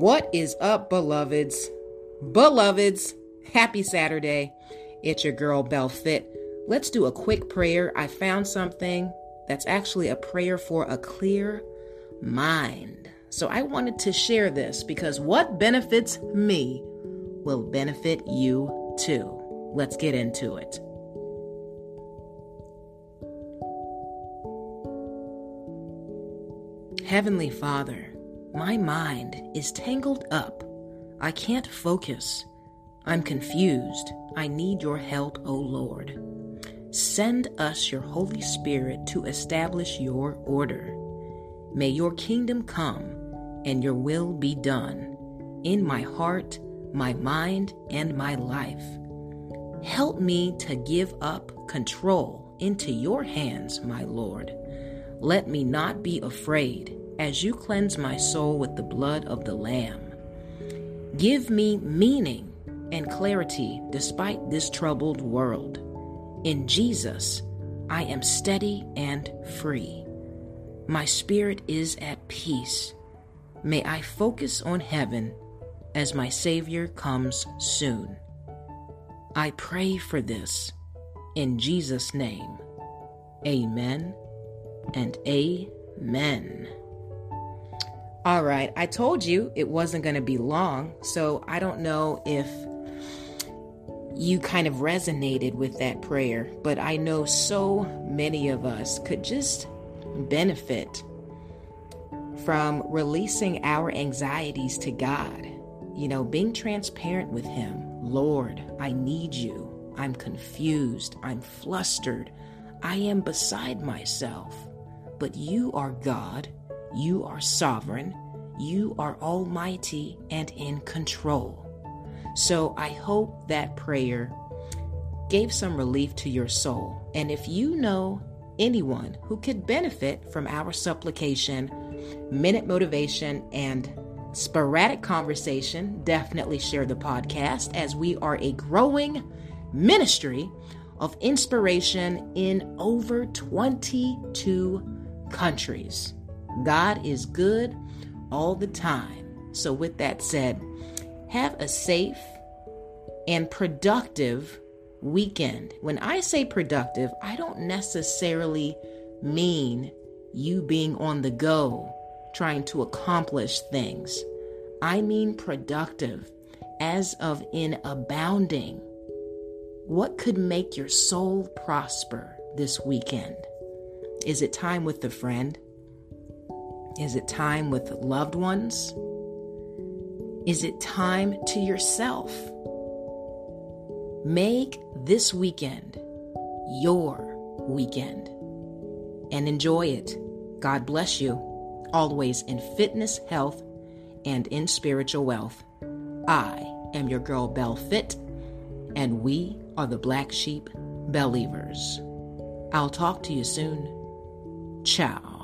What is up, beloveds? Beloveds, happy Saturday. It's your girl, Belle Fit. Let's do a quick prayer. I found something that's actually a prayer for a clear mind. So I wanted to share this because what benefits me will benefit you too. Let's get into it. Heavenly Father, my mind is tangled up. I can't focus. I'm confused. I need your help, O Lord. Send us your Holy Spirit to establish your order. May your kingdom come and your will be done in my heart, my mind, and my life. Help me to give up control into your hands, my Lord. Let me not be afraid as you cleanse my soul with the blood of the Lamb. Give me meaning and clarity despite this troubled world. In Jesus, I am steady and free. My spirit is at peace. May I focus on heaven as my Savior comes soon. I pray for this in Jesus' name. Amen and amen. All right, I told you it wasn't going to be long, so I don't know if you kind of resonated with that prayer, but I know so many of us could just benefit from releasing our anxieties to God. You know, being transparent with Him. Lord, I need you. I'm confused. I'm flustered. I am beside myself. But you are God you are sovereign, you are almighty and in control. So I hope that prayer gave some relief to your soul. And if you know anyone who could benefit from our supplication, minute motivation, and sporadic conversation, definitely share the podcast as we are a growing ministry of inspiration in over 22 countries. God is good all the time. So, with that said, have a safe and productive weekend. When I say productive, I don't necessarily mean you being on the go, trying to accomplish things. I mean productive, as of in abounding. What could make your soul prosper this weekend? Is it time with a friend? Is it time with loved ones? Is it time to yourself? Make this weekend your weekend and enjoy it. God bless you, always in fitness, health, and in spiritual wealth. I am your girl, Belle Fit, and we are the Black Sheep Believers. I'll talk to you soon. Ciao.